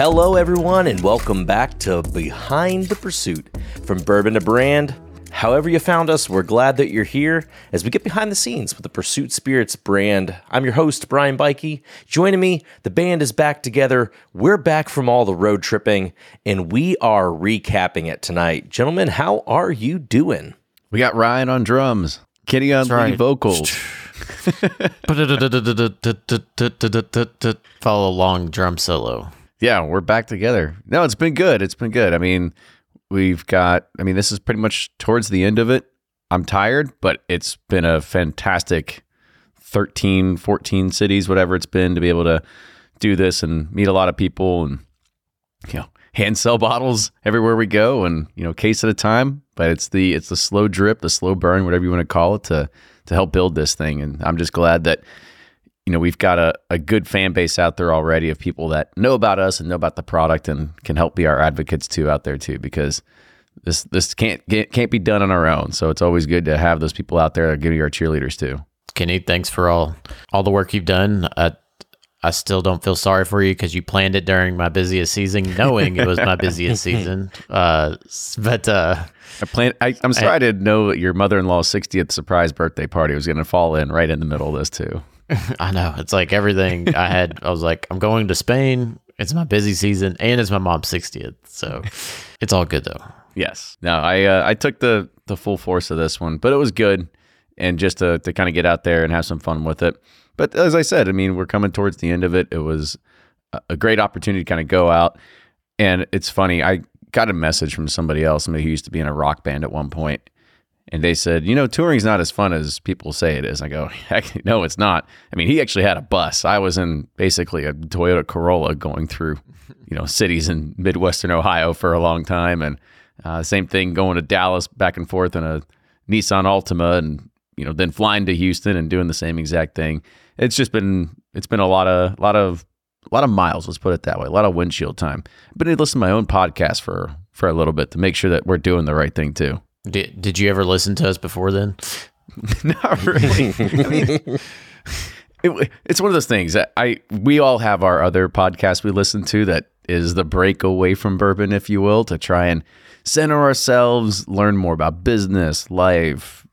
Hello, everyone, and welcome back to Behind the Pursuit. From bourbon to brand, however you found us, we're glad that you're here as we get behind the scenes with the Pursuit Spirits brand. I'm your host, Brian Bikey. Joining me, the band is back together. We're back from all the road tripping, and we are recapping it tonight. Gentlemen, how are you doing? We got Ryan on drums, Kenny on lead right. vocals. Follow along drum solo. Yeah, we're back together. No, it's been good. It's been good. I mean, we've got, I mean, this is pretty much towards the end of it. I'm tired, but it's been a fantastic 13, 14 cities, whatever it's been to be able to do this and meet a lot of people and, you know, hand sell bottles everywhere we go and, you know, case at a time. But it's the, it's the slow drip, the slow burn, whatever you want to call it to, to help build this thing. And I'm just glad that, you know, we've got a, a good fan base out there already of people that know about us and know about the product and can help be our advocates too out there too, because this this can't get, can't be done on our own. So it's always good to have those people out there that are giving you our cheerleaders too. Kenny, thanks for all all the work you've done. I, I still don't feel sorry for you because you planned it during my busiest season, knowing it was my busiest season. Uh, but uh, I plan. I, I'm sorry I, didn't know that your mother-in-law's 60th surprise birthday party was going to fall in right in the middle of this too. I know. It's like everything I had. I was like, I'm going to Spain. It's my busy season, and it's my mom's 60th. So it's all good though. Yes. No, I uh, I took the the full force of this one, but it was good, and just to to kind of get out there and have some fun with it. But as I said, I mean, we're coming towards the end of it. It was a great opportunity to kind of go out, and it's funny. I got a message from somebody else, somebody who used to be in a rock band at one point, and they said, you know, touring's not as fun as people say it is. I go, heck, no, it's not. I mean, he actually had a bus. I was in basically a Toyota Corolla going through, you know, cities in Midwestern Ohio for a long time. And uh, same thing going to Dallas back and forth in a Nissan Altima and, you know, then flying to Houston and doing the same exact thing. It's just been, it's been a lot of, a lot of, a lot of miles, let's put it that way, a lot of windshield time. But I listen to my own podcast for, for a little bit to make sure that we're doing the right thing too. Did, did you ever listen to us before then? Not really. I mean, it, it's one of those things that I we all have our other podcasts we listen to that is the break away from bourbon, if you will, to try and center ourselves, learn more about business, life,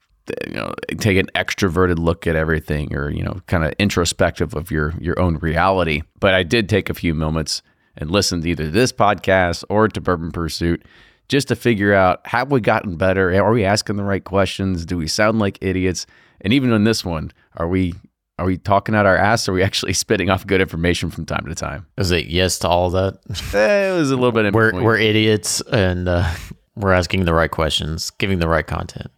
you know, take an extroverted look at everything, or you know, kind of introspective of your your own reality. But I did take a few moments and listen to either this podcast or to Bourbon Pursuit just to figure out have we gotten better? Are we asking the right questions? Do we sound like idiots? And even on this one, are we are we talking out our ass? Or are we actually spitting off good information from time to time? Is it yes to all that? Eh, it was a little bit. we're we're idiots and uh, we're asking the right questions, giving the right content.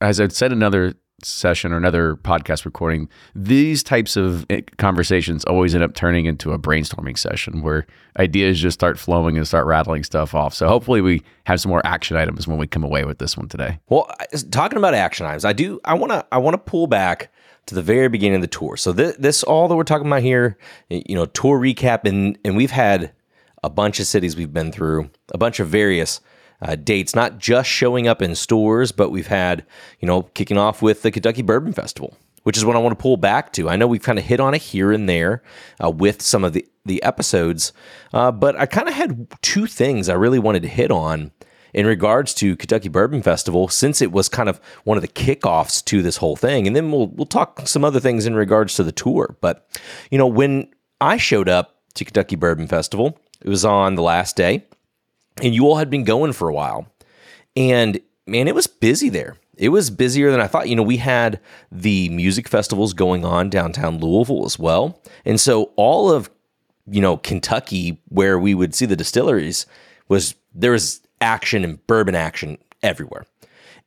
As I said, another session or another podcast recording, these types of eh, conversations always end up turning into a brainstorming session where ideas just start flowing and start rattling stuff off. So hopefully we have some more action items when we come away with this one today. Well, talking about action items, I do I want to I want to pull back to the very beginning of the tour. So this, this all that we're talking about here, you know, tour recap and and we've had a bunch of cities we've been through, a bunch of various uh, dates, not just showing up in stores, but we've had, you know, kicking off with the Kentucky Bourbon Festival, which is what I want to pull back to. I know we've kind of hit on it here and there uh, with some of the, the episodes, uh, but I kind of had two things I really wanted to hit on in regards to Kentucky Bourbon Festival, since it was kind of one of the kickoffs to this whole thing. And then we'll we'll talk some other things in regards to the tour. But you know, when I showed up to Kentucky Bourbon Festival, it was on the last day and you all had been going for a while. And man, it was busy there. It was busier than I thought. You know, we had the music festivals going on downtown Louisville as well. And so all of, you know, Kentucky, where we would see the distilleries, was there was action and bourbon action everywhere.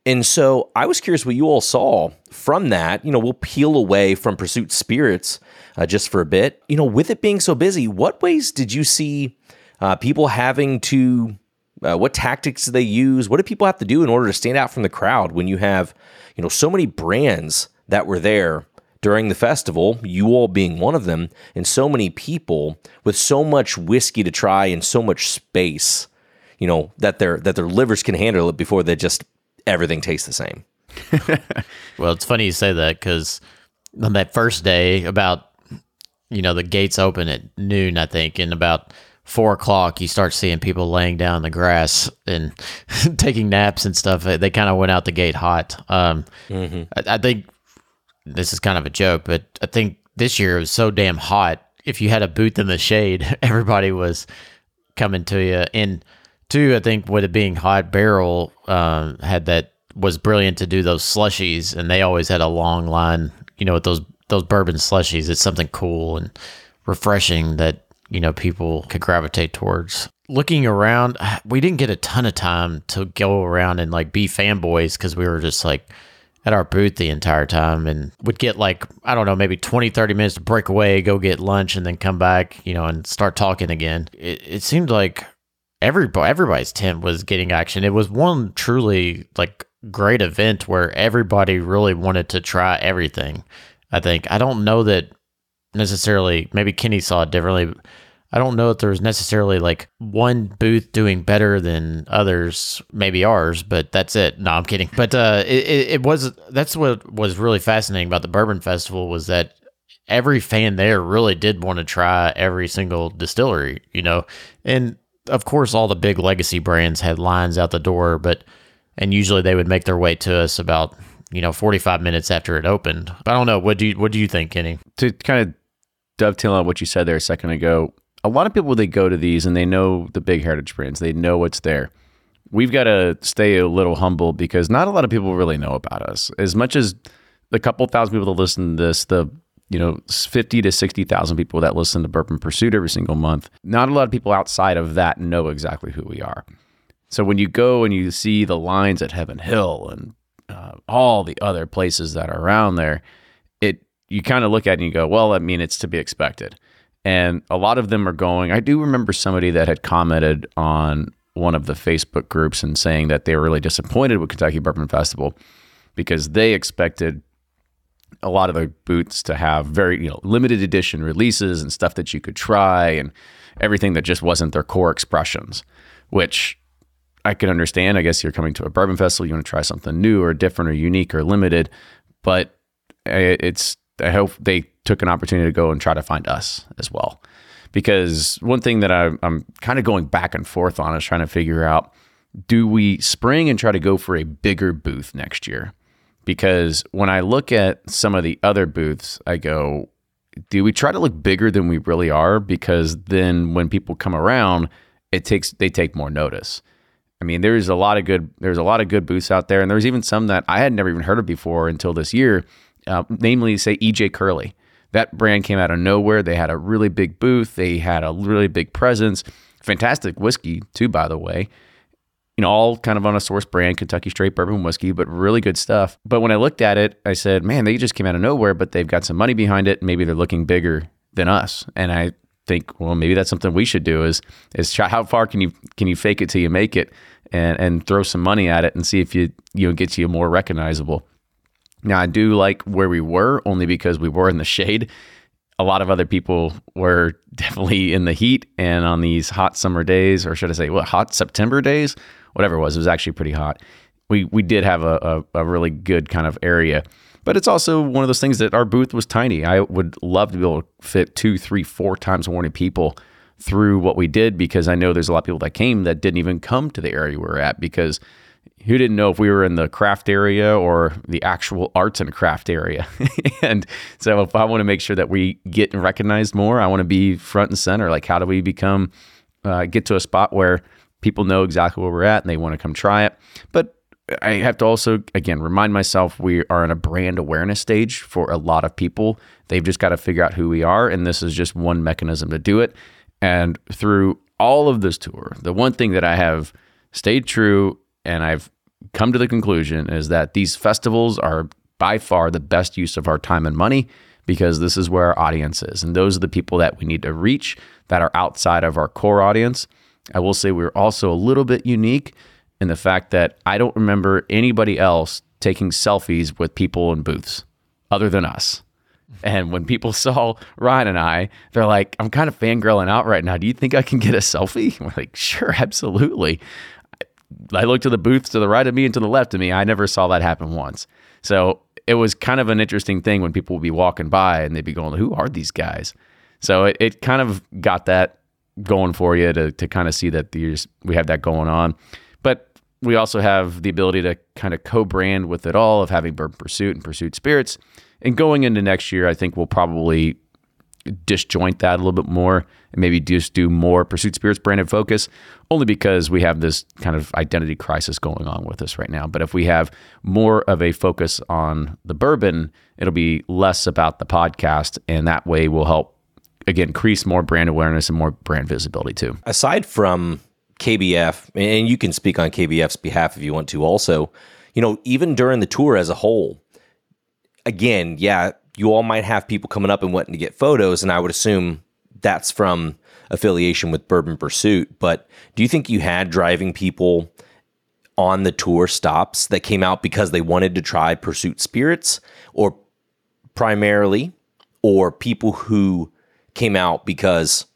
And so I was curious what you all saw from that. You know, we'll peel away from Pursuit Spirits uh, just for a bit. You know, with it being so busy, what ways did you see uh, people having to uh, what tactics do they use? What do people have to do in order to stand out from the crowd when you have, you know, so many brands that were there during the festival, you all being one of them, and so many people with so much whiskey to try and so much space, you know, that their that their livers can handle it before they just everything tastes the same. well, it's funny you say that because on that first day, about you know the gates open at noon, I think, and about four o'clock, you start seeing people laying down in the grass and taking naps and stuff. They kind of went out the gate hot. Um, I, I think this is kind of a joke, but I think this year it was so damn hot. If you had a booth in the shade, everybody was coming to you. And two, I think with it being hot, Barrel um, had that was brilliant to do those slushies, and they always had a long line. You know, with those those bourbon slushies, it's something cool and refreshing that you know people could gravitate towards. Looking around, we didn't get a ton of time to go around and like be fanboys because we were just like at our booth the entire time and would get like i don't know maybe 20 30 minutes to break away go get lunch and then come back you know and start talking again. It, it seemed like everybody everybody's tent was getting action. It was one truly like great event where everybody really wanted to try everything i think. I don't know that necessarily maybe kenny saw it differently I don't know if there's necessarily like one booth doing better than others, maybe ours, but that's it. No, I'm kidding. But uh, it, it, was that's what was really fascinating about the Bourbon Festival was that every fan there really did want to try every single distillery, you know, and of course all the big legacy brands had lines out the door, but and usually they would make their way to us about you know 45 minutes after it opened. But I don't know. What do you what do you think, Kenny? To kind of dovetail on what you said there a second ago, a lot of people they go to these and they know the big heritage brands. They know what's there. We've got to stay a little humble because not a lot of people really know about us. As much as the couple thousand people that listen to this, the you know, 50 to 60,000 people that listen to Bourbon Pursuit every single month. Not a lot of people outside of that know exactly who we are. So when you go and you see the lines at Heaven Hill and uh, all the other places that are around there, you kind of look at it and you go, well, I mean, it's to be expected and a lot of them are going. I do remember somebody that had commented on one of the Facebook groups and saying that they were really disappointed with Kentucky Bourbon Festival because they expected a lot of the booths to have very you know limited edition releases and stuff that you could try and everything that just wasn't their core expressions, which I can understand. I guess you're coming to a bourbon festival, you want to try something new or different or unique or limited, but eh, it's I hope they took an opportunity to go and try to find us as well. Because one thing that I, I'm kind of going back and forth on is trying to figure out do we spring and try to go for a bigger booth next year? Because when I look at some of the other booths, I go, do we try to look bigger than we really are? Because then when people come around, it takes they take more notice. I mean, there's a lot of good there's a lot of good booths out there, and there's even some that I had never even heard of before until this year. Uh, namely, say EJ Curley. That brand came out of nowhere. They had a really big booth. They had a really big presence. Fantastic whiskey too, by the way. You know, all kind of on a source brand, Kentucky straight bourbon whiskey, but really good stuff. But when I looked at it, I said, man, they just came out of nowhere, but they've got some money behind it. Maybe they're looking bigger than us. And I think, well, maybe that's something we should do is is try how far can you can you fake it till you make it and and throw some money at it and see if you you know gets you more recognizable. Now, I do like where we were only because we were in the shade. A lot of other people were definitely in the heat and on these hot summer days, or should I say, what, hot September days? Whatever it was, it was actually pretty hot. We, we did have a, a, a really good kind of area. But it's also one of those things that our booth was tiny. I would love to be able to fit two, three, four times more people through what we did because I know there's a lot of people that came that didn't even come to the area we were at because who didn't know if we were in the craft area or the actual arts and craft area. and so if I want to make sure that we get recognized more, I want to be front and center. Like, how do we become, uh, get to a spot where people know exactly where we're at and they want to come try it? But I have to also, again, remind myself we are in a brand awareness stage for a lot of people. They've just got to figure out who we are. And this is just one mechanism to do it. And through all of this tour, the one thing that I have stayed true and I've come to the conclusion is that these festivals are by far the best use of our time and money because this is where our audience is. And those are the people that we need to reach that are outside of our core audience. I will say we're also a little bit unique in the fact that I don't remember anybody else taking selfies with people in booths other than us. And when people saw Ryan and I, they're like, I'm kind of fangirling out right now. Do you think I can get a selfie? We're like, sure, absolutely. I looked to the booths to the right of me and to the left of me. I never saw that happen once. So it was kind of an interesting thing when people would be walking by and they'd be going, Who are these guys? So it, it kind of got that going for you to to kind of see that there's we have that going on. But we also have the ability to kind of co-brand with it all of having Bourbon Pursuit and Pursuit Spirits. And going into next year, I think we'll probably disjoint that a little bit more and maybe just do more Pursuit Spirits branded focus, only because we have this kind of identity crisis going on with us right now. But if we have more of a focus on the bourbon, it'll be less about the podcast, and that way will help again increase more brand awareness and more brand visibility too. aside from KBF, and you can speak on KBF's behalf if you want to also, you know, even during the tour as a whole, again, yeah, you all might have people coming up and wanting to get photos, and I would assume that's from affiliation with Bourbon Pursuit. But do you think you had driving people on the tour stops that came out because they wanted to try Pursuit Spirits, or primarily, or people who came out because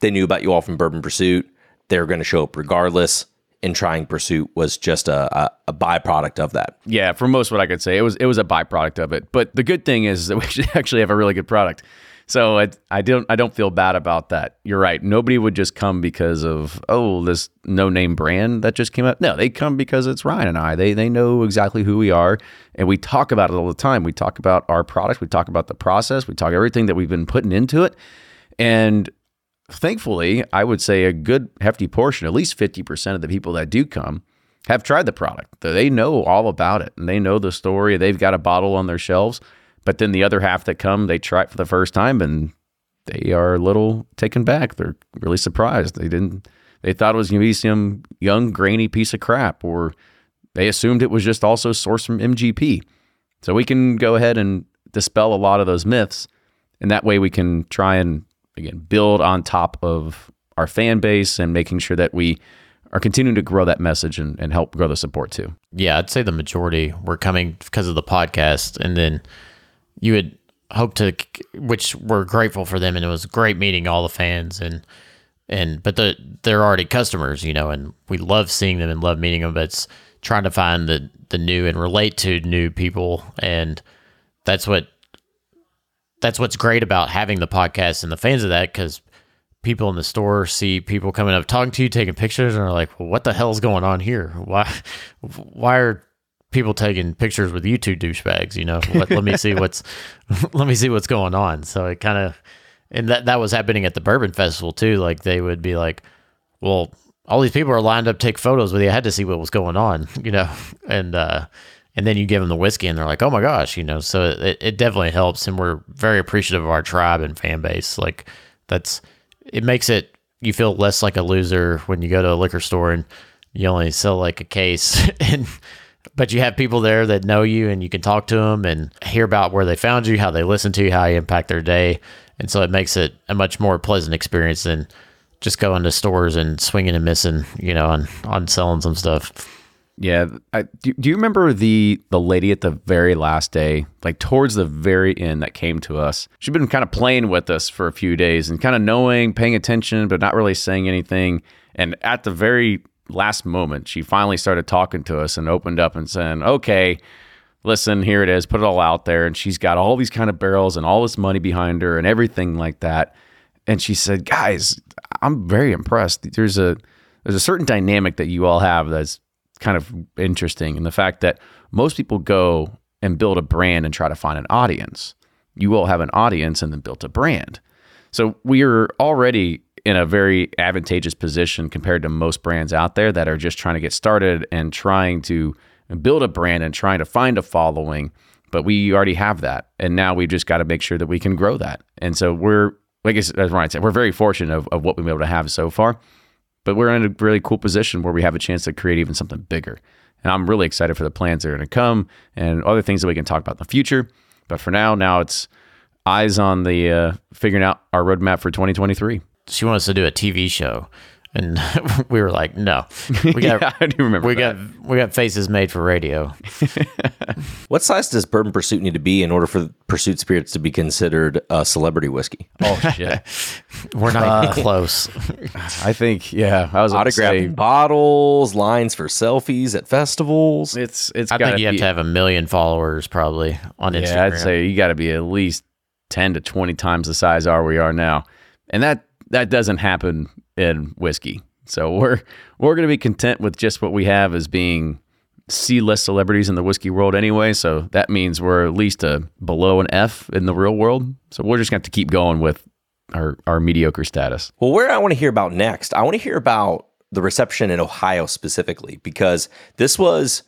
they knew about you all from Bourbon Pursuit. They were going to show up regardless, and trying Pursuit was just a, a, a byproduct of that. Yeah, for most what I could say, it was it was a byproduct of it. But the good thing is that we actually have a really good product. So I, I don't I don't feel bad about that. You're right. Nobody would just come because of oh this no name brand that just came up. No, they come because it's Ryan and I. They they know exactly who we are, and we talk about it all the time. We talk about our product. We talk about the process. We talk everything that we've been putting into it, and thankfully, I would say a good hefty portion, at least 50% of the people that do come, have tried the product. They know all about it and they know the story. They've got a bottle on their shelves. But then the other half that come, they try it for the first time and they are a little taken back. They're really surprised. They didn't, they thought it was going to be some young, grainy piece of crap, or they assumed it was just also sourced from MGP. So we can go ahead and dispel a lot of those myths. And that way we can try and again build on top of our fan base and making sure that we are continuing to grow that message and, and help grow the support too. Yeah, I'd say the majority were coming because of the podcast, and then you would hope to, which we're grateful for them, and it was great meeting all the fans, and and but the they're already customers, you know, and we love seeing them and love meeting them. But it's trying to find the the new and relate to new people, and that's what that's what's great about having the podcast and the fans of that because people in the store see people coming up talking to you taking pictures and are like well what the hell's going on here? Why why are people taking pictures with you two douchebags you know? Let, let me see what's let me see what's going on. So it kind of and that that was happening at the bourbon festival too. Like they would be like well all these people are lined up take photos with you. I had to see what was going on you know? And uh and then you give them the whiskey and they're like oh my gosh you know? So it, it definitely helps. And we're very appreciative of our tribe and fan base. Like that's it makes it you feel less like a loser when you go to a liquor store and you only sell like a case. And but you have people there that know you and you can talk to them and hear about where they found you how they listen to you how you impact their day. And so it makes it a much more pleasant experience than just going to stores and swinging and missing you know on on selling some stuff Yeah, I, do, do you remember the the lady at the very last day, like towards the very end, that came to us? She'd been kind of playing with us for a few days and kind of knowing, paying attention, but not really saying anything. And at the very last moment, she finally started talking to us and opened up and saying, "Okay, listen, here it is. Put it all out there." And she's got all these kind of barrels and all this money behind her and everything like that. And she said, "Guys, I'm very impressed. There's a there's a certain dynamic that you all have that's kind of interesting and the fact that most people go and build a brand and try to find an audience. You will have an audience and then built a brand. So we are already in a very advantageous position compared to most brands out there that are just trying to get started and trying to build a brand and trying to find a following. But we already have that. And now we've just got to make sure that we can grow that. And so we're, like as Ryan said, we're very fortunate of, of what we've been able to have so far but we're in a really cool position where we have a chance to create even something bigger. And I'm really excited for the plans that are going to come and other things that we can talk about in the future. But for now, now it's eyes on the uh, figuring out our roadmap for 2023. she wants to do a TV show, and we were like, no, we got yeah, I do remember we that. got we got faces made for radio. What size does Bourbon Pursuit need to be in order for Pursuit Spirits to be considered a celebrity whiskey? oh shit. We're not even uh, close. I think yeah, I was about to Autographed say, bottles, lines for selfies at festivals. it's it's I think you have be- to have a million followers probably on Instagram. Yeah, I'd say you got to be at least 10 to 20 times the size are we are now. And that that doesn't happen in whiskey. So we're we're going to be content with just what we have as being C-list celebrities in the whiskey world anyway. So that means we're at least a below an F in the real world. So we're just going to keep going with our our mediocre status. Well, where I want to hear about next, I want to hear about the reception in Ohio specifically because this was,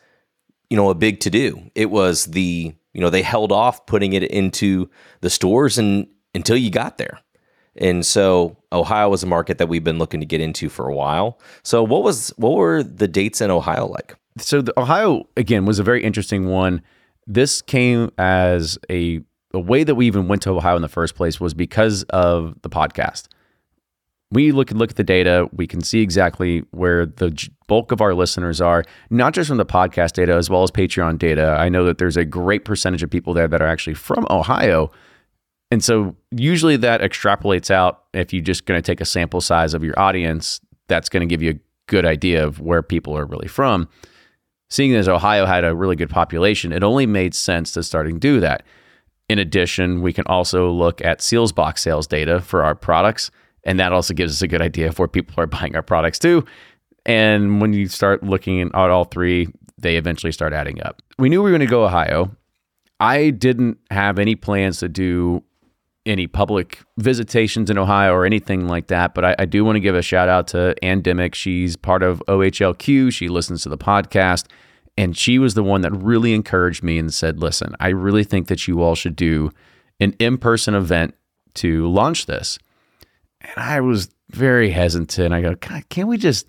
you know, a big to do. It was the, you know, they held off putting it into the stores and until you got there. And so Ohio was a market that we've been looking to get into for a while. So what was what were the dates in Ohio like? So the Ohio again was a very interesting one. This came as a a way that we even went to Ohio in the first place was because of the podcast. We look look at the data, we can see exactly where the bulk of our listeners are, not just from the podcast data as well as Patreon data. I know that there's a great percentage of people there that are actually from Ohio. And so usually that extrapolates out if you're just going to take a sample size of your audience, that's going to give you a good idea of where people are really from. Seeing as Ohio had a really good population, it only made sense to starting to do that. In addition, we can also look at Sealbox sales data for our products, and that also gives us a good idea of where people are buying our products too. And when you start looking at all three, they eventually start adding up. We knew we were going to go Ohio. I didn't have any plans to do any public visitations in Ohio or anything like that, but I, I do want to give a shout out to Ann Dimick. She's part of OHLQ. She listens to the podcast, and she was the one that really encouraged me and said, "Listen, I really think that you all should do an in-person event to launch this." And I was very hesitant. I go, God, can't we just,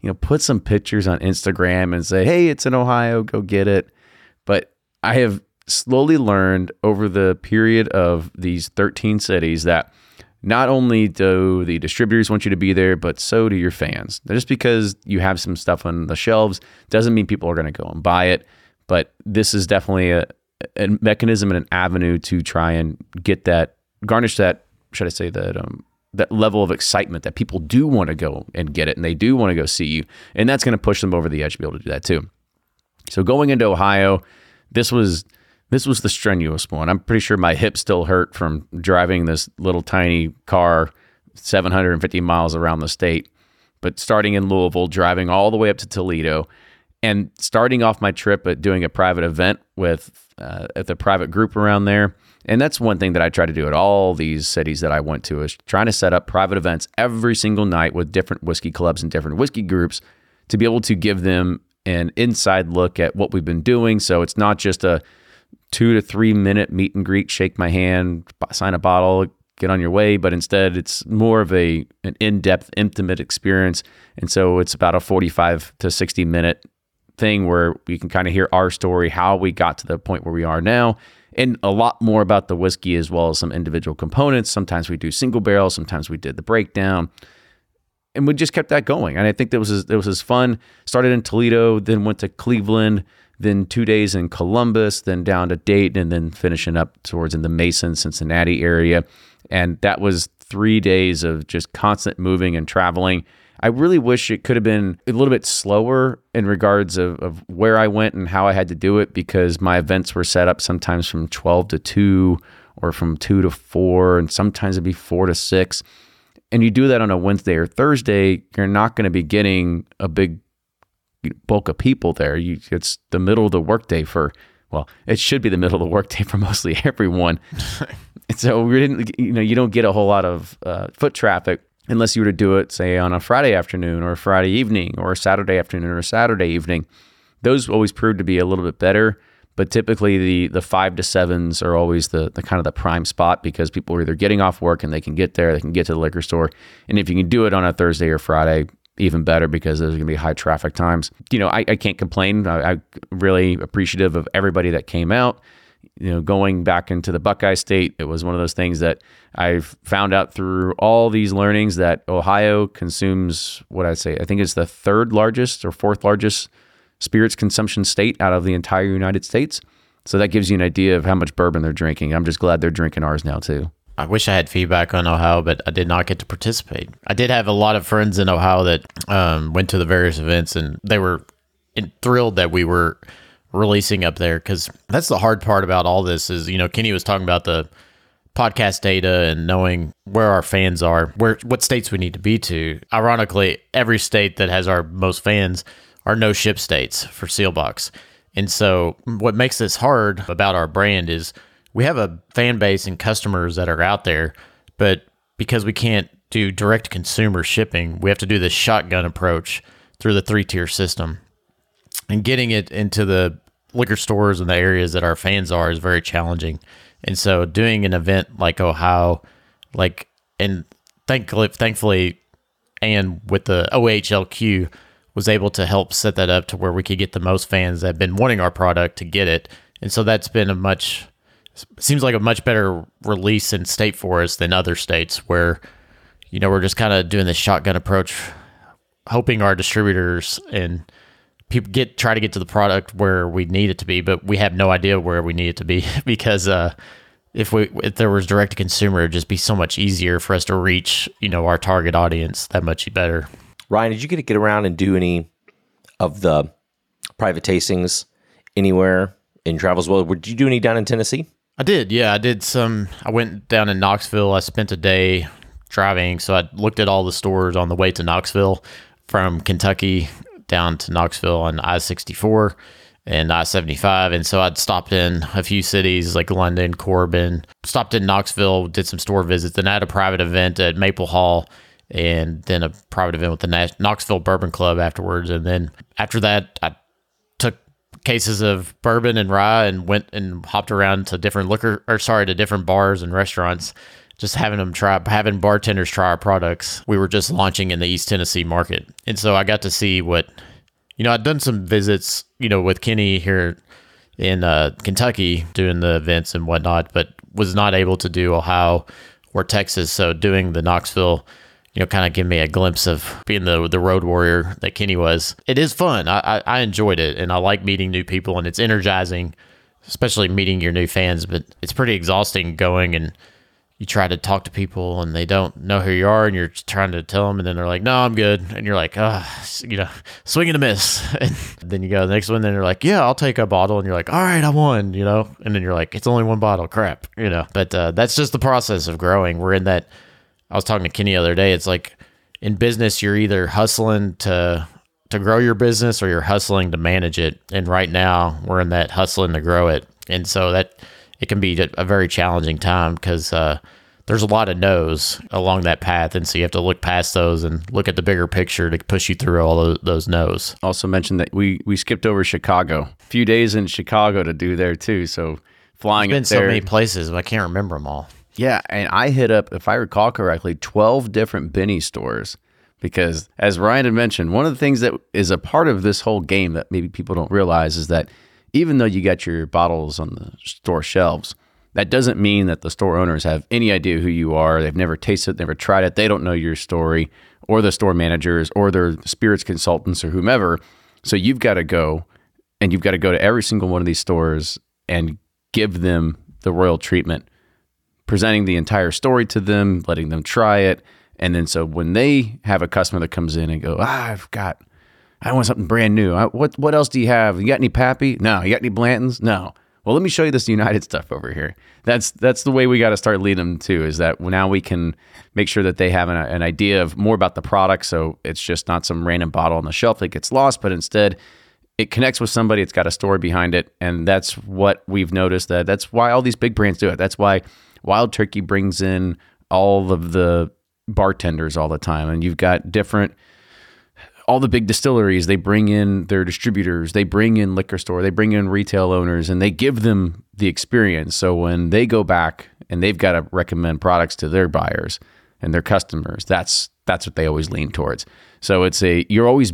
you know, put some pictures on Instagram and say, "Hey, it's in Ohio, go get it." But I have slowly learned over the period of these 13 cities that not only do the distributors want you to be there, but so do your fans. Just because you have some stuff on the shelves doesn't mean people are going to go and buy it. But this is definitely a, a mechanism and an avenue to try and get that, garnish that, should I say that, um, that level of excitement that people do want to go and get it and they do want to go see you. And that's going to push them over the edge to be able to do that too. So going into Ohio, this was this was the strenuous one. I'm pretty sure my hip still hurt from driving this little tiny car 750 miles around the state. But starting in Louisville, driving all the way up to Toledo, and starting off my trip at doing a private event with uh, at the private group around there. And that's one thing that I try to do at all these cities that I went to is trying to set up private events every single night with different whiskey clubs and different whiskey groups to be able to give them an inside look at what we've been doing. So it's not just a two to three minute meet and greet, shake my hand, sign a bottle, get on your way. But instead, it's more of a an in depth, intimate experience. And so it's about a 45 to 60 minute thing where we can kind of hear our story, how we got to the point where we are now, and a lot more about the whiskey as well as some individual components. Sometimes we do single barrel, sometimes we did the breakdown. And we just kept that going. And I think that was it was as fun. Started in Toledo, then went to Cleveland, then two days in Columbus, then down to Dayton, and then finishing up towards in the Mason, Cincinnati area. And that was three days of just constant moving and traveling. I really wish it could have been a little bit slower in regards of, of where I went and how I had to do it because my events were set up sometimes from 12 to 2 or from 2 to 4, and sometimes it'd be 4 to 6. And you do that on a Wednesday or Thursday, you're not going to be getting a big bulk of people there. You, it's the middle of the workday for, well, it should be the middle of the workday for mostly everyone. so we didn't, you know, you don't get a whole lot of uh, foot traffic unless you were to do it, say, on a Friday afternoon or a Friday evening or a Saturday afternoon or a Saturday evening. Those always prove to be a little bit better. But typically, the the five to sevens are always the, the kind of the prime spot because people are either getting off work and they can get there, they can get to the liquor store, and if you can do it on a Thursday or Friday, even better because there's going to be high traffic times. You know, I, I can't complain. I, am really appreciative of everybody that came out. You know, going back into the Buckeye State, it was one of those things that I've found out through all these learnings that Ohio consumes what I say. I think it's the third largest or fourth largest spirits consumption state out of the entire United States. So that gives you an idea of how much bourbon they're drinking. I'm just glad they're drinking ours now too. I wish I had feedback on Ohio, but I did not get to participate. I did have a lot of friends in Ohio that um, went to the various events, and they were thrilled that we were releasing up there because that's the hard part about all this is you know Kenny was talking about the podcast data and knowing where our fans are, where what states we need to be to. Ironically, every state that has our most fans are no ship states for Sealbox. And so what makes this hard about our brand is we have a fan base and customers that are out there, but because we can't do direct consumer shipping, we have to do this shotgun approach through the three tier system. And getting it into the liquor stores and the areas that our fans are is very challenging. And so doing an event like Ohio, like and thankfully thankfully and with the OHLQ was able to help set that up to where we could get the most fans that have been wanting our product to get it. And so that's been a much seems like a much better release in state for us than other states where you know we're just kind of doing this shotgun approach hoping our distributors and people get try to get to the product where we need it to be, but we have no idea where we need it to be because uh, if we if there was direct to consumer, it'd just be so much easier for us to reach you know our target audience that much better. Ryan, did you get to get around and do any of the private tastings anywhere in travels? Well, did you do any down in Tennessee? I did, yeah. I did some. I went down in Knoxville. I spent a day driving, so I looked at all the stores on the way to Knoxville from Kentucky down to Knoxville on I 64 and I 75. And so I'd stopped in a few cities like London, Corbin, stopped in Knoxville, did some store visits. Then I had a private event at Maple Hall and then a private event with the Knoxville Bourbon Club afterwards. And then after that, I cases of bourbon and rye and went and hopped around to different liquor, or sorry, to different bars and restaurants just having them try having bartenders try our products. We were just launching in the East Tennessee market. And so I got to see what you know, I'd done some visits, you know, with Kenny here in uh, Kentucky doing the events and whatnot, but was not able to do Ohio or Texas. So doing the Knoxville, you know, kind of give me a glimpse of being the the road warrior that Kenny was. It is fun. I, I, I enjoyed it, and I like meeting new people, and it's energizing, especially meeting your new fans. But it's pretty exhausting going and you try to talk to people and they don't know who you are and you're trying to tell them and then they're like no i'm good and you're like ah you know swing and a miss and then you go the next one and they're like yeah i'll take a bottle and you're like all right i won you know and then you're like it's only one bottle crap you know but uh, that's just the process of growing we're in that i was talking to kenny the other day it's like in business you're either hustling to to grow your business or you're hustling to manage it and right now we're in that hustling to grow it and so that it can be a very challenging time because uh, there's a lot of no's along that path, and so you have to look past those and look at the bigger picture to push you through all of those no's. Also mentioned that we we skipped over Chicago, a few days in Chicago to do there too. So flying been so many places, but I can't remember them all. Yeah, and I hit up, if I recall correctly, twelve different Binny's stores because, as Ryan had mentioned, one of the things that is a part of this whole game that maybe people don't realize is that even though you got your bottles on the store shelves, that doesn't mean that the store owners have any idea who you are. They've never tasted it, never tried it. They don't know your story or the store managers or their spirits consultants or whomever. So you've got to go and you've got to go to every single one of these stores and give them the royal treatment, presenting the entire story to them, letting them try it. And then so when they have a customer that comes in and go, ah, I've got I want something brand new. I, what what else do you have? You got any Pappy? No. You got any Blantons? No. Well, let me show you this United stuff over here. That's that's the way we got to start leading them too. Is that now we can make sure that they have an, an idea of more about the product. So it's just not some random bottle on the shelf that gets lost, but instead it connects with somebody. It's got a story behind it, and that's what we've noticed. That that's why all these big brands do it. That's why Wild Turkey brings in all of the bartenders all the time, and you've got different all the big distilleries they bring in their distributors they bring in liquor store they bring in retail owners and they give them the experience. So when they go back and they've got to recommend products to their buyers and their customers that's that's what they always lean towards. So it's a you're always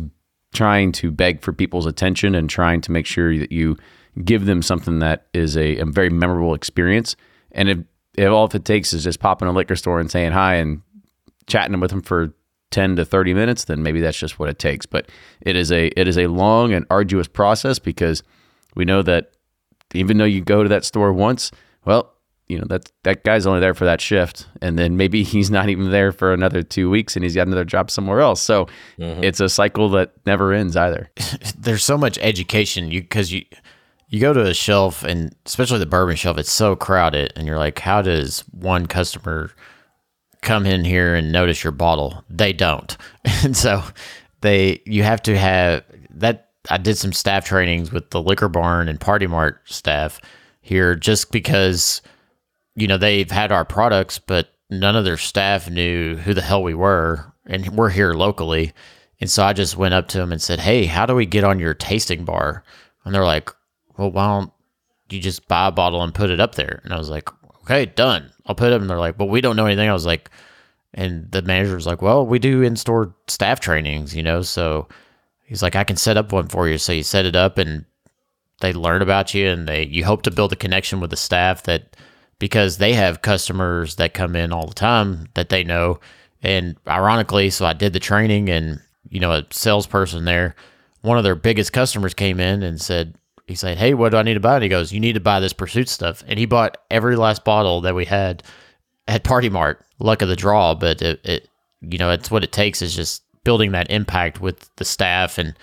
trying to beg for people's attention and trying to make sure that you give them something that is a, a very memorable experience. And if, if all it takes is just popping a liquor store and saying hi and chatting with them for 10 to 30 minutes, then maybe that's just what it takes. But it is a it is a long and arduous process because we know that even though you go to that store once, well, you know that that guy's only there for that shift, and then maybe he's not even there for another two weeks, and he's got another job somewhere else. So mm-hmm. it's a cycle that never ends either. There's so much education you because you you go to a shelf and especially the bourbon shelf, it's so crowded and you're like, how does one customer come in here and notice your bottle? They don't. And so they you have to have that I did some staff trainings with the liquor barn and party mart staff here just because you know they've had our products but none of their staff knew who the hell we were and we're here locally and so I just went up to them and said, "Hey, how do we get on your tasting bar?" And they're like, "Well, why don't you just buy a bottle and put it up there?" And I was like, "Okay, done. I'll put it." up. And they're like, "But we don't know anything." I was like, and the manager was like, "Well, we do in-store staff trainings, you know." So he's like, "I can set up one for you." So you set it up, and they learn about you, and they you hope to build a connection with the staff that because they have customers that come in all the time that they know. And ironically, so I did the training, and you know, a salesperson there, one of their biggest customers came in and said, he said, Hey, what do I need to buy? And he goes, You need to buy this pursuit stuff. And he bought every last bottle that we had at Party Mart. Luck of the draw, but it, it you know, it's what it takes is just building that impact with the staff and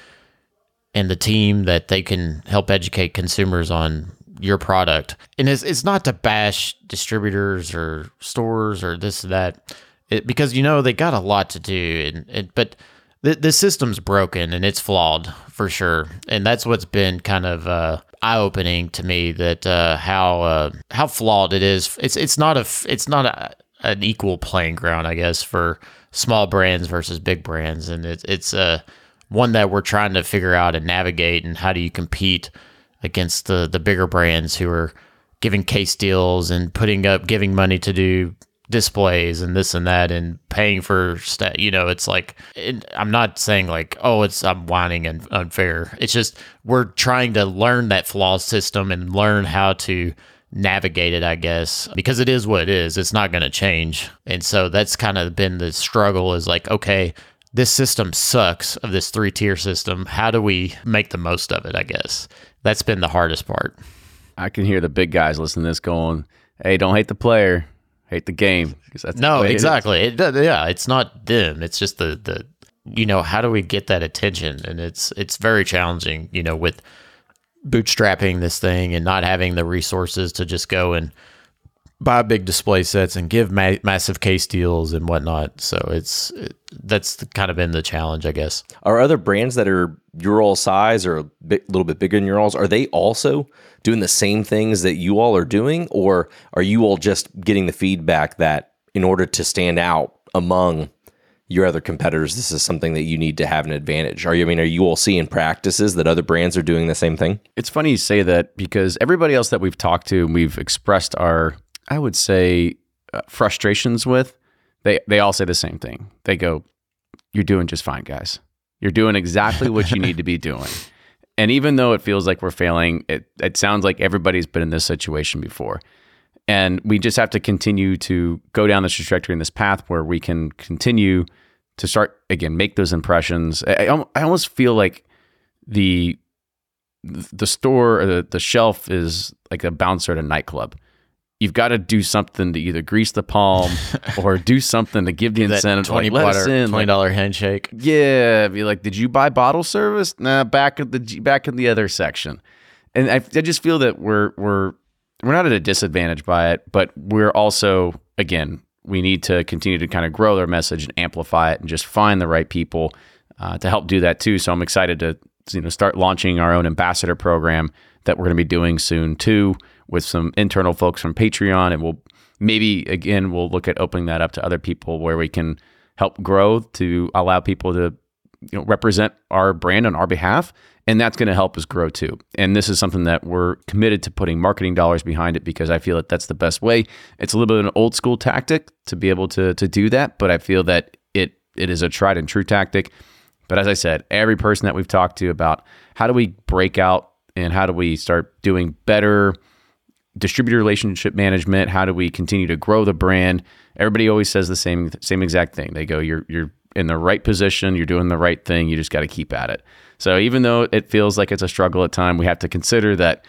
and the team that they can help educate consumers on your product. And it's, it's not to bash distributors or stores or this or that, it, because you know they got a lot to do. And, and but the the system's broken and it's flawed for sure, and that's what's been kind of uh, eye opening to me that uh, how uh, how flawed it is. It's it's not a it's not a, an equal playing ground, I guess, for small brands versus big brands, and it's it's uh, one that we're trying to figure out and navigate, and how do you compete against the the bigger brands who are giving case deals and putting up giving money to do displays and this and that and paying for stat you know it's like i'm not saying like oh it's i'm whining and unfair. It's just we're trying to learn that flaw system and learn how to navigate it i guess because it is what it is. It's not going to change. And so that's kind of been the struggle is like okay this system sucks of this three tier system. How do we make the most of it i guess? That's been the hardest part. I can hear the big guys listening to this going, "Hey, don't hate the player, hate the game." That's No, the way it is. exactly. It, does- yeah, it's not them. It's just the the you know how do we get that attention? And it's it's very challenging. You know, with bootstrapping this thing and not having the resources to just go and buy big display sets and give ma- massive case deals and whatnot. So it's it, that's the, kind of been the challenge, I guess. Are other brands that are your all size or a bit, little bit bigger than your alls, are they also doing the same things that you all are doing? Or are you all just getting the feedback that in order to stand out among your other competitors, this is something that you need to have an advantage? Are you, I mean, are you all seeing practices that other brands are doing the same thing? It's funny you say that because everybody else that we've talked to and we've expressed our, I would say, uh, frustrations with, they they all say the same thing. They go, "You're doing just fine, guys. You're doing exactly what you need to be doing." And even though it feels like we're failing, it it sounds like everybody's been in this situation before. And we just have to continue to go down this trajectory and this path where we can continue to start again make those impressions. I, I, I almost feel like the the store or the, the shelf is like a bouncer at a nightclub. You've got to do something to either grease the palm or do something to give the incentive. to, twenty like, dollar in. twenty Like, handshake. yeah, be like, did you buy bottle service? Nah, back at the back in the other section. And I, I just feel that we're we're we're not at a disadvantage by it, but we're also again we need to continue to kind of grow their message and amplify it, and just find the right people uh, to help do that too. So I'm excited to you know start launching our own ambassador program that we're going to be doing soon too, with some internal folks from Patreon, and we'll maybe again we'll look at opening that up to other people where we can help grow to allow people to you know represent our brand on our behalf and that's going to help us grow too. And this is something that we're committed to putting marketing dollars behind it because i feel that that's the best way. It's a little bit of an old school tactic to be able to to do that but i feel that it it is a tried and true tactic. But as i said every person that we've talked to about how do we break out and how do we start doing better distributor relationship management how do we continue to grow the brand? Everybody always says the same same exact thing. They go you're you're in the right position. You're doing the right thing. You just got to keep at it. So even though it feels like it's a struggle at time we have to consider that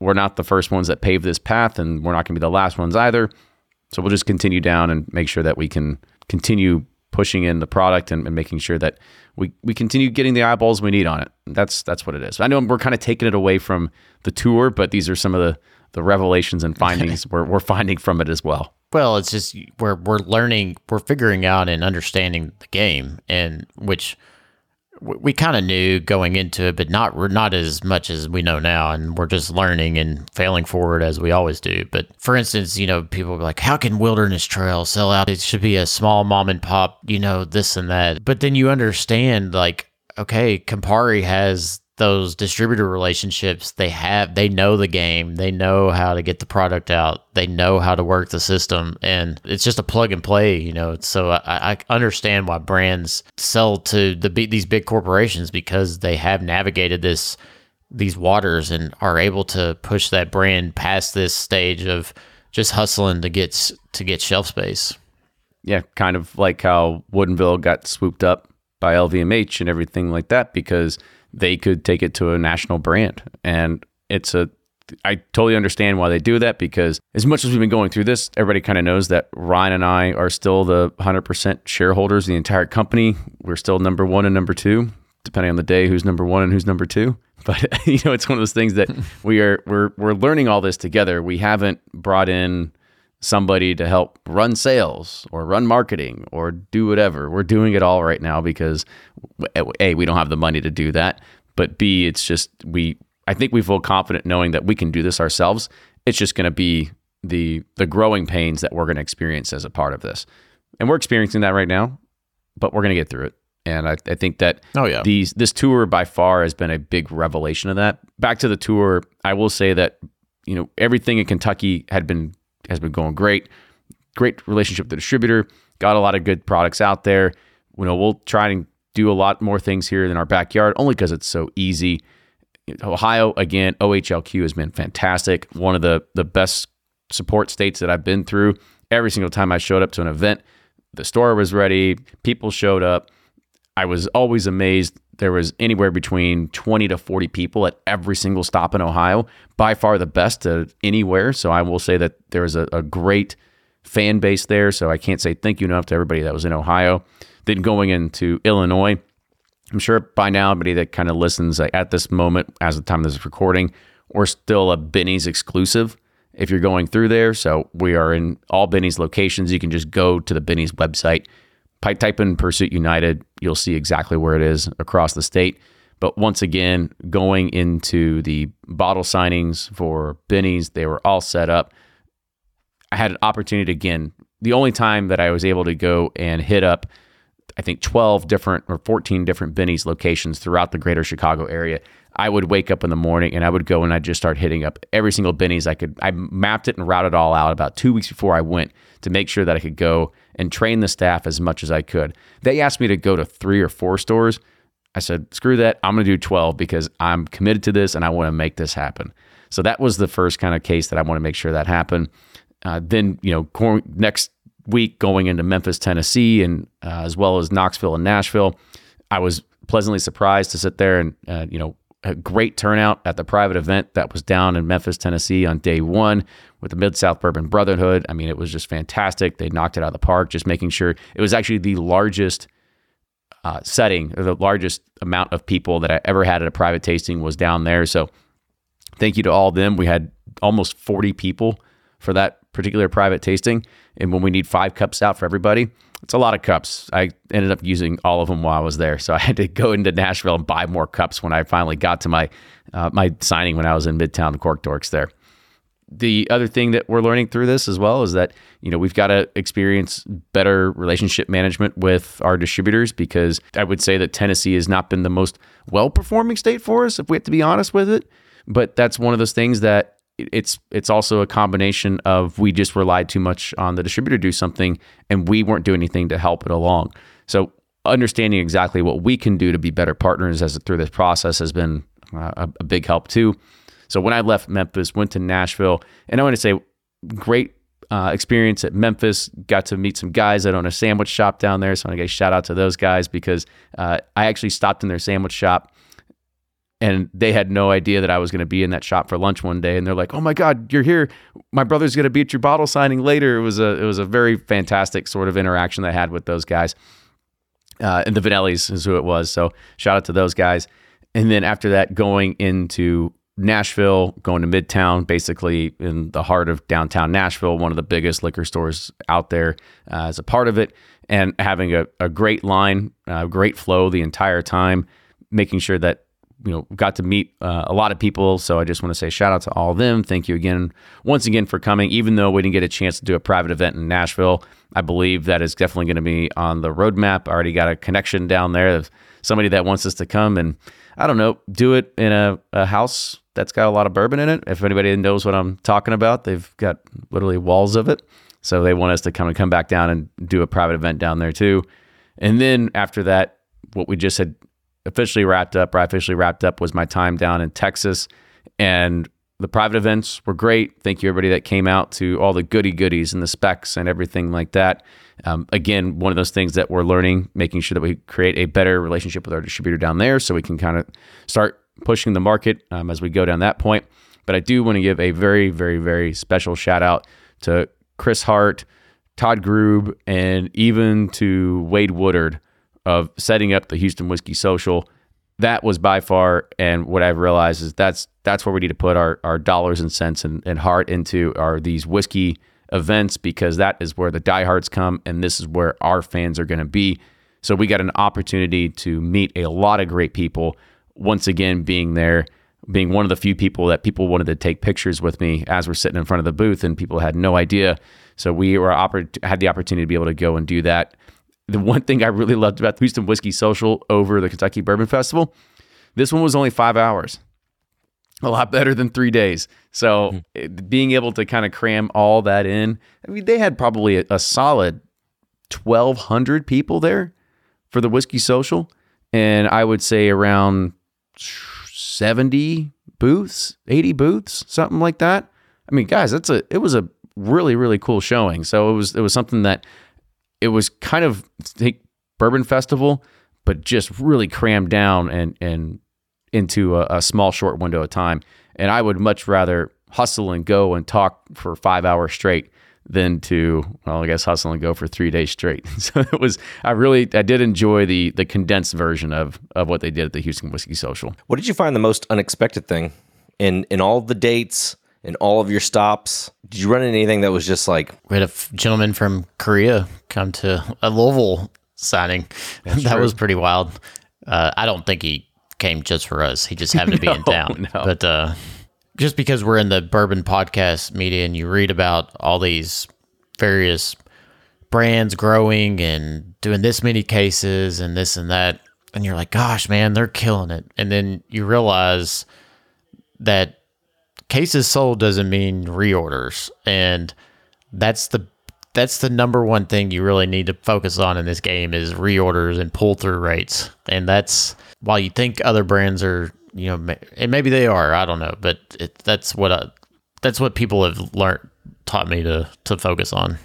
we're not the first ones that pave this path and we're not going to be the last ones either. So we'll just continue down and make sure that we can continue pushing in the product and, and making sure that we, we continue getting the eyeballs we need on it. That's that's what it is. I know we're kind of taking it away from the tour, but these are some of the the revelations and findings we're, we're finding from it as well. Well, it's just we're we're learning, we're figuring out and understanding the game, and which we kind of knew going into it, but not not as much as we know now, and we're just learning and failing forward as we always do. But for instance, you know, people are like, "How can Wilderness Trail sell out? It should be a small mom and pop, you know, this and that." But then you understand, like, okay, Campari has those distributor relationships they have they know the game they know how to get the product out they know how to work the system and it's just a plug and play you know? So i, I understand why brands sell to the these big corporations because they have navigated this these waters and are able to push that brand past this stage of just hustling to get to get shelf space. Yeah kind of like how Woodinville got swooped up by lvmh and everything like that because they could take it to a national brand. And it's a I totally understand why they do that because as much as we've been going through this, everybody kind of knows that Ryan and I are still the 100% shareholders of the entire company. We're still number one and number two, depending on the day who's number one and who's number two. But you know, it's one of those things that we are we're we're learning all this together. We haven't brought in somebody to help run sales or run marketing or do whatever. We're doing it all right now because a we don't have the money to do that, but b it's just we I think we feel confident knowing that we can do this ourselves. It's just going to be the the growing pains that we're going to experience as a part of this. And we're experiencing that right now, but we're going to get through it. And I, I think that oh yeah these this tour by far has been a big revelation of that. Back to the tour, I will say that you know everything in Kentucky had been has been going great. Great relationship with the distributor. Got a lot of good products out there. You know, we'll try and do a lot more things here in our backyard, only because it's so easy. Ohio, again, OHLQ has been fantastic. One of the the best support states that I've been through. Every single time I showed up to an event, the store was ready. People showed up. I was always amazed. There was anywhere between 20 to 40 people at every single stop in Ohio, by far the best of anywhere. So I will say that there was a, a great fan base there. So I can't say thank you enough to everybody that was in Ohio. Then going into Illinois, I'm sure by now, everybody that kind of listens at this moment, as the time this is recording, we're still a Binny's exclusive if you're going through there. So we are in all Binny's locations. You can just go to the Binny's website type in Pursuit United, you'll see exactly where it is across the state. But once again, going into the bottle signings for Binny's, they were all set up. I had an opportunity again. The only time that I was able to go and hit up, I think 12 different or 14 different Binny's locations throughout the greater Chicago area. I would wake up in the morning and I would go and I'd just start hitting up every single Binny's I could. I mapped it and routed it all out about two weeks before I went to make sure that I could go and train the staff as much as I could. They asked me to go to three or four stores. I said, screw that. I'm going to do 12 because I'm committed to this and I want to make this happen. So that was the first kind of case that I want to make sure that happened. Uh, then, you know, next week going into Memphis, Tennessee, and uh, as well as Knoxville and Nashville, I was pleasantly surprised to sit there and, uh, you know, a great turnout at the private event that was down in Memphis, Tennessee on day one with the Mid South Bourbon Brotherhood. I mean, it was just fantastic. They knocked it out of the park, just making sure it was actually the largest uh, setting the largest amount of people that I ever had at a private tasting was down there. So thank you to all of them. We had almost 40 people for that particular private tasting. And when we need five cups out for everybody, it's a lot of cups. I ended up using all of them while I was there, so I had to go into Nashville and buy more cups when I finally got to my uh, my signing when I was in Midtown Cork Dorks there. The other thing that we're learning through this as well is that you know we've got to experience better relationship management with our distributors because I would say that Tennessee has not been the most well performing state for us if we have to be honest with it. But that's one of those things that it's it's also a combination of we just relied too much on the distributor to do something and we weren't doing anything to help it along. So understanding exactly what we can do to be better partners as through this process has been a, a big help too. So when I left Memphis, went to Nashville, and I want to say great uh, experience at Memphis. Got to meet some guys that own a sandwich shop down there. So I want to shout out to those guys because uh, I actually stopped in their sandwich shop and they had no idea that I was going to be in that shop for lunch one day and they're like, "Oh my god, you're here. My brother's going to be at your bottle signing later." It was a it was a very fantastic sort of interaction that I had with those guys. uh, and the Vanellis is who it was. So shout out to those guys. And then after that, going into Nashville, going to Midtown, basically in the heart of downtown Nashville, one of the biggest liquor stores out there uh, as a part of it, and having a, a great line, uh, great flow the entire time, making sure that you know got to meet uh, a lot of people. So I just want to say shout out to all of them. Thank you again, once again for coming. Even though we didn't get a chance to do a private event in Nashville, I believe that is definitely going to be on the roadmap. I already got a connection down there of somebody that wants us to come and I don't know, do it in a, a house that's got a lot of bourbon in it. If anybody knows what I'm talking about, they've got literally walls of it. So they want us to come and come back down and do a private event down there too. And then after that, what we just had officially wrapped up, or I officially wrapped up, was my time down in Texas. And the private events were great. Thank you, everybody that came out to all the goody goodies and the specs and everything like that. Um, again, one of those things that we're learning, making sure that we create a better relationship with our distributor down there so we can kind of start pushing the market um, as we go down that point. But I do want to give a very, very, very special shout out to Chris Hart, Todd Grube, and even to Wade Woodard of setting up the Houston Whiskey Social. That was by far, and what I've realized is that's that's where we need to put our, our dollars and cents and, and heart into are these whiskey events because that is where the diehards come and this is where our fans are going to be. So we got an opportunity to meet a lot of great people. Once again, being there, being one of the few people that people wanted to take pictures with me as we're sitting in front of the booth, and people had no idea. So we were oppor- had the opportunity to be able to go and do that. The one thing I really loved about the Houston Whiskey Social over the Kentucky Bourbon Festival, this one was only five hours a lot better than three days. So mm-hmm. being able to kind of cram all that in, I mean, they had probably a, a solid 1,200 people there for the Whiskey Social. And I would say around 70 booths, 80 booths, something like that. I mean, guys, that's a, it was a really, really cool showing. So it was, it was something that it was kind of, think, Bourbon Festival, but just really crammed down and, and into a, a small, short window of time. And I would much rather hustle and go and talk for five hours straight than to well i guess hustle and go for three days straight so it was i really i did enjoy the the condensed version of of what they did at the houston whiskey social what did you find the most unexpected thing in in all the dates in all of your stops did you run into anything that was just like we had a f- gentleman from korea come to a louisville signing That's that true. was pretty wild uh, i don't think he came just for us. He just happened to be no, in town. No. But uh, just because we're in the bourbon podcast media and you read about all these various brands growing and doing this many cases and this and that, and you're like, gosh, man, they're killing it. And then you realize that cases sold doesn't mean reorders. And that's the that's the number one thing you really need to focus on in this game is reorders and pull through rates. And that's while you think other brands are, you know, and maybe they are, I don't know, but it, that's what I, that's what people have learned taught me to to focus on.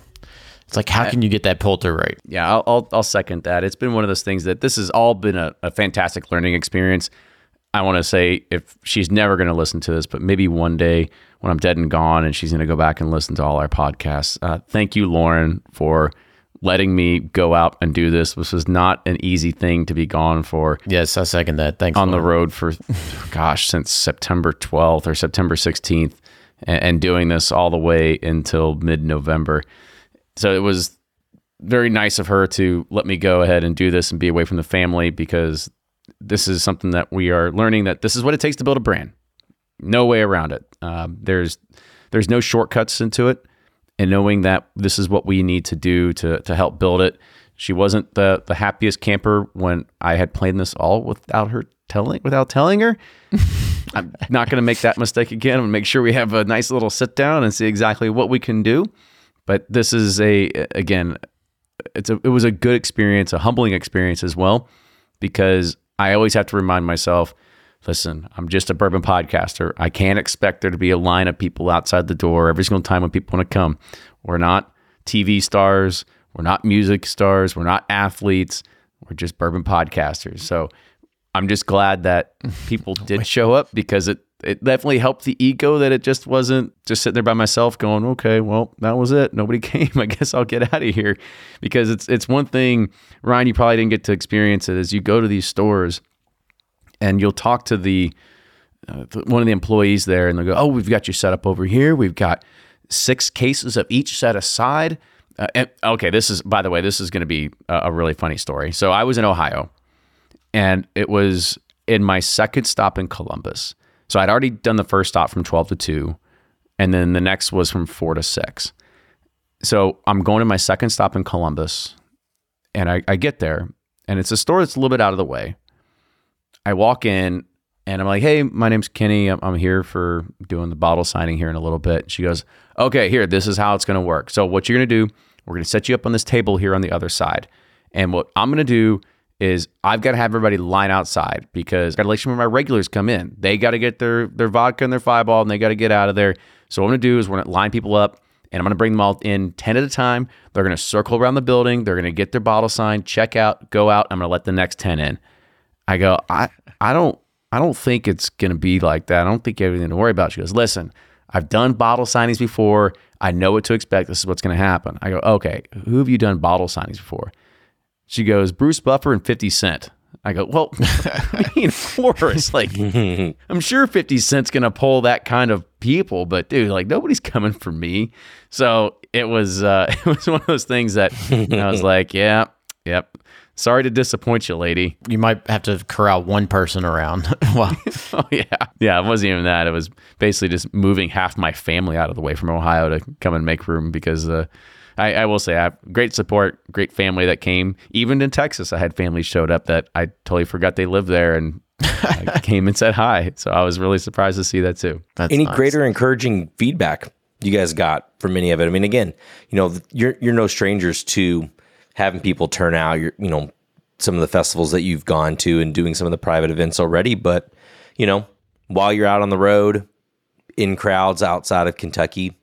It's like how can you get that pull through rate? Yeah, I'll, I'll, I'll second that. It's been one of those things that this has all been a, a fantastic learning experience. I want to say if she's never going to listen to this, but maybe one day when I'm dead and gone, and she's going to go back and listen to all our podcasts. Uh, thank you, Lauren, for letting me go out and do this. This was not an easy thing to be gone for. Yes, I second that. Thanks. On Lauren. the road for, gosh, since September 12th or September 16th, and, and doing this all the way until mid November. So it was very nice of her to let me go ahead and do this and be away from the family because this is something that we are learning that this is what it takes to build a brand. No way around it. Um, there's there's no shortcuts into it and knowing that this is what we need to do to to help build it. She wasn't the the happiest camper when I had planned this all without her telling without telling her. I'm not going to make that mistake again. I'm going to make sure we have a nice little sit down and see exactly what we can do. But this is a again, it's a it was a good experience, a humbling experience as well, because I always have to remind myself listen, I'm just a bourbon podcaster. I can't expect there to be a line of people outside the door every single time when people want to come. We're not TV stars. We're not music stars. We're not athletes. We're just bourbon podcasters. So I'm just glad that people did show up because it it definitely helped the ego that it just wasn't just sitting there by myself going, okay, well, that was it. Nobody came. I guess I'll get out of here because it's it's one thing, Ryan, you probably didn't get to experience it, is you go to these stores and you'll talk to the uh, one of the employees there and they'll go, oh, we've got you set up over here. We've got six cases of each set aside. Uh, and, okay, this is by the way, this is going to be a, a really funny story. So I was in Ohio and it was in my second stop in Columbus. So I'd already done the first stop from 12 to 2, and then the next was from 4 to 6. So I'm going to my second stop in Columbus, and I, I get there, and it's a store that's a little bit out of the way. I walk in, and I'm like, hey, my name's Kenny. I'm, I'm here for doing the bottle signing here in a little bit. She goes, okay, here, this is how it's going to work. So what you're going to do, we're going to set you up on this table here on the other side. And what I'm going to do is I've got to have everybody line outside because I got to let when my regulars come in. They got to get their their vodka and their fireball and they got to get out of there. So what I'm going to do is we're going to line people up and I'm going to bring them all in 10 at a time. They're going to circle around the building. They're going to get their bottle signed, check out, go out. I'm going to let the next 10 in. I go, I, I don't, I don't think it's going to be like that. I don't think you have anything to worry about. She goes, listen, I've done bottle signings before. I know what to expect. This is what's going to happen. I go, okay, who have you done bottle signings before? She goes, Bruce Buffer and 50 Cent. I go, well, I mean, of course, like, I'm sure 50 Cent's going to pull that kind of people, but dude, like, nobody's coming for me. So it was, uh, it was one of those things that I was like, yeah, yep. Sorry to disappoint you, lady. You might have to corral one person around. well, oh, yeah. Yeah, it wasn't even that. It was basically just moving half my family out of the way from Ohio to come and make room because, uh, I, I, will say I have great support, great family that came. Even in Texas, I had families showed up that I totally forgot they lived there and came and said hi. So I was really surprised to see that too. That's Any nice. greater encouraging feedback you guys got from any of it? I mean, again, you know, you're you're no strangers to having people turn out. You're you know some of the festivals that you've gone to and doing some of the private events already, but you know, while you're out on the road in crowds outside of Kentucky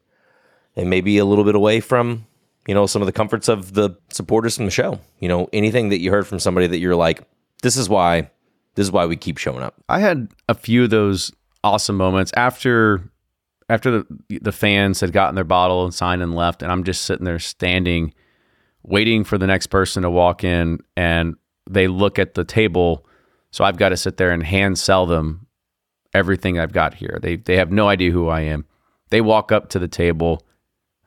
and maybe a little bit away from you know, some of the comforts of the supporters from the show. You know, anything that you heard from somebody that you're like, this is why, this is why we keep showing up. I had a few of those awesome moments after after the the fans had gotten their bottle and signed and left, and I'm just sitting there standing, waiting for the next person to walk in, and they look at the table, so I've got to sit there and hand sell them everything I've got here. They they have no idea who I am. They walk up to the table.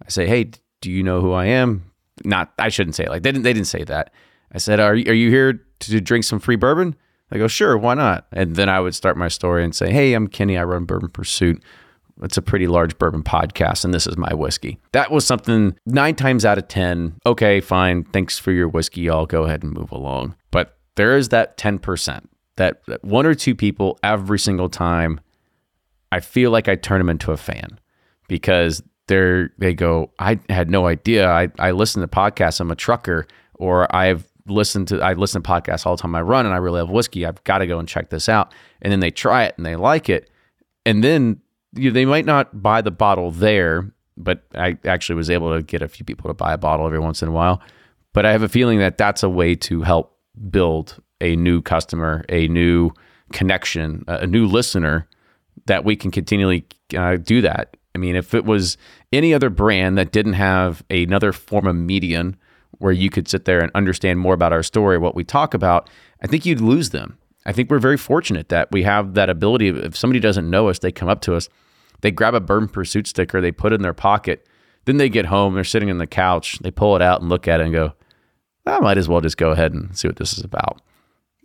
I say, "Hey, do you know who I am? Not, I shouldn't say it like they didn't. They didn't say that. I said, are are you here to drink some free bourbon? I go, sure, why not? And then I would start my story and say, hey, I'm Kenny. I run Bourbon Pursuit. It's a pretty large bourbon podcast, and this is my whiskey. That was something nine times out of 10. Okay, fine. Thanks for your whiskey. I'll go ahead and move along. But there is that 10%, that, that one or two people every single time. I feel like I turn them into a fan because they they go, I had no idea. I, I listen to podcasts. I'm a trucker, or I've listened to I listen to podcasts all the time I run, and I really love whiskey. I've got to go and check this out. And then they try it and they like it, and then you, they might not buy the bottle there, but I actually was able to get a few people to buy a bottle every once in a while. But I have a feeling that that's a way to help build a new customer, a new connection, a new listener that we can continually uh, do that I mean, if it was any other brand that didn't have another form of median where you could sit there and understand more about our story, what we talk about, I think you'd lose them. I think we're very fortunate that we have that ability. If somebody doesn't know us, they come up to us, they grab a Bourbon Pursuit sticker, they put it in their pocket. Then they get home, they're sitting on the couch, they pull it out and look at it and go, I might as well just go ahead and see what this is about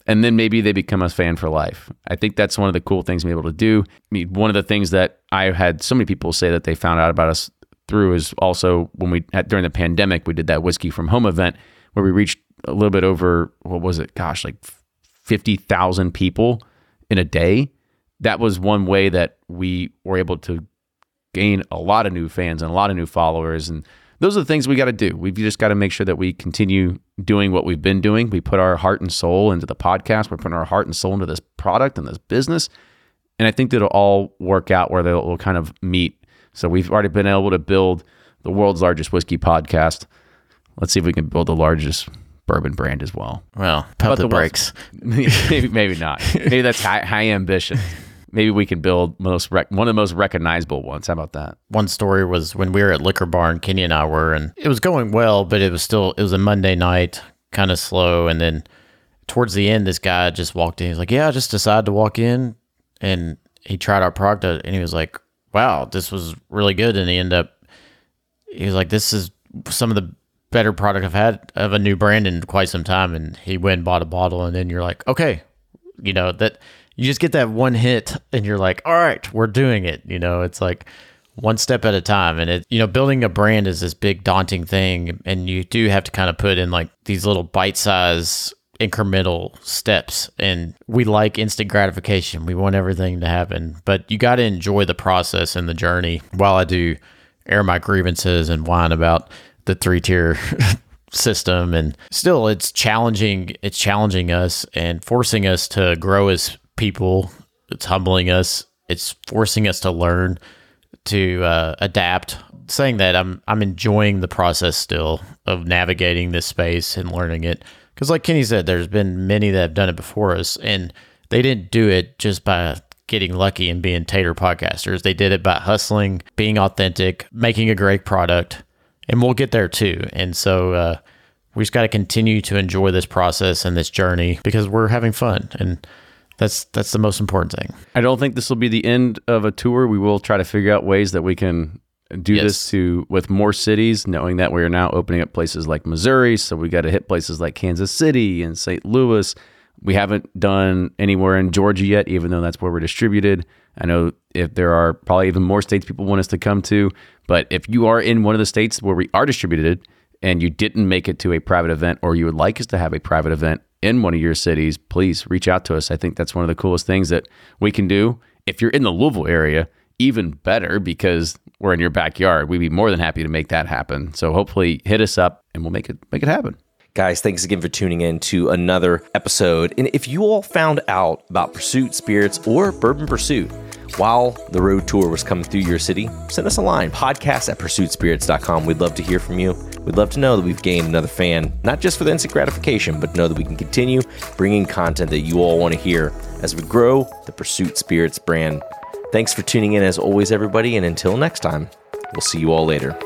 and then maybe they become a fan for life. I think that's one of the cool things I'm able to do. I mean, one of the things that I had so many people say that they found out about us through is also when we had during the pandemic, we did that whiskey from home event where we reached a little bit over what was it? Gosh, like fifty thousand people in a day. That was one way that we were able to gain a lot of new fans and a lot of new followers and those are the things we got to do. We've just got to make sure that we continue doing what we've been doing. We put our heart and soul into the podcast. We're putting our heart and soul into this product and this business. And I think that it'll all work out where they'll kind of meet. So we've already been able to build the world's largest whiskey podcast. Let's see if we can build the largest bourbon brand as well. Well, pump the, the brakes. maybe, maybe not. Maybe that's high, high ambition. Maybe we can build most rec- one of the most recognizable ones. How about that? One story was when we were at Liquor Barn, Kenny and I were, and it was going well, but it was still it was a Monday night, kind of slow, and then towards the end, this guy just walked in. He's like, "Yeah, I just decided to walk in," and he tried our product, uh, and he was like, "Wow, this was really good," and he ended up he was like, "This is some of the better product I've had of a new brand in quite some time." And he went and bought a bottle, and then you're like, "Okay," you know that you just get that one hit, and you're like, "All right, we're doing it." You know, it's like one step at a time, and it you know building a brand is this big daunting thing, and you do have to kind of put in like these little bite size incremental steps. And we like instant gratification. We want everything to happen. But you got to enjoy the process and the journey. While i do air my grievances and whine about the three tier system and still it's challenging it's challenging us and forcing us to grow as people it's humbling us it's forcing us to learn to uh, adapt saying that i'm i'm enjoying the process still of navigating this space and learning it because like kenny said there's been many that have done it before us and they didn't do it just by getting lucky and being tater podcasters. They did it by hustling, being authentic, making a great product, and we'll get there too. And so uh, we just got to continue to enjoy this process and this journey because we're having fun, and that's that's the most important thing. I don't think this will be the end of a tour. We will try to figure out ways that we can do Yes. this to with more cities, knowing that we are now opening up places like Missouri. So we got to hit places like Kansas City and St. Louis. We haven't done anywhere in Georgia yet, even though that's where we're distributed. I know if there are probably even more states people want us to come to, but if you are in one of the states where we are distributed and you didn't make it to a private event or you would like us to have a private event in one of your cities, please reach out to us. I think that's one of the coolest things that we can do. If you're in the Louisville area, even better because we're in your backyard. We'd be more than happy to make that happen. So hopefully hit us up and we'll make it make it happen. Guys, thanks again for tuning in to another episode. And if you all found out about Pursuit Spirits or Bourbon Pursuit while the road tour was coming through your city, send us a line podcast at pursuitspirits.com. We'd love to hear from you. We'd love to know that we've gained another fan, not just for the instant gratification, but know that we can continue bringing content that you all want to hear as we grow the Pursuit Spirits brand. Thanks for tuning in as always, everybody. And until next time, we'll see you all later.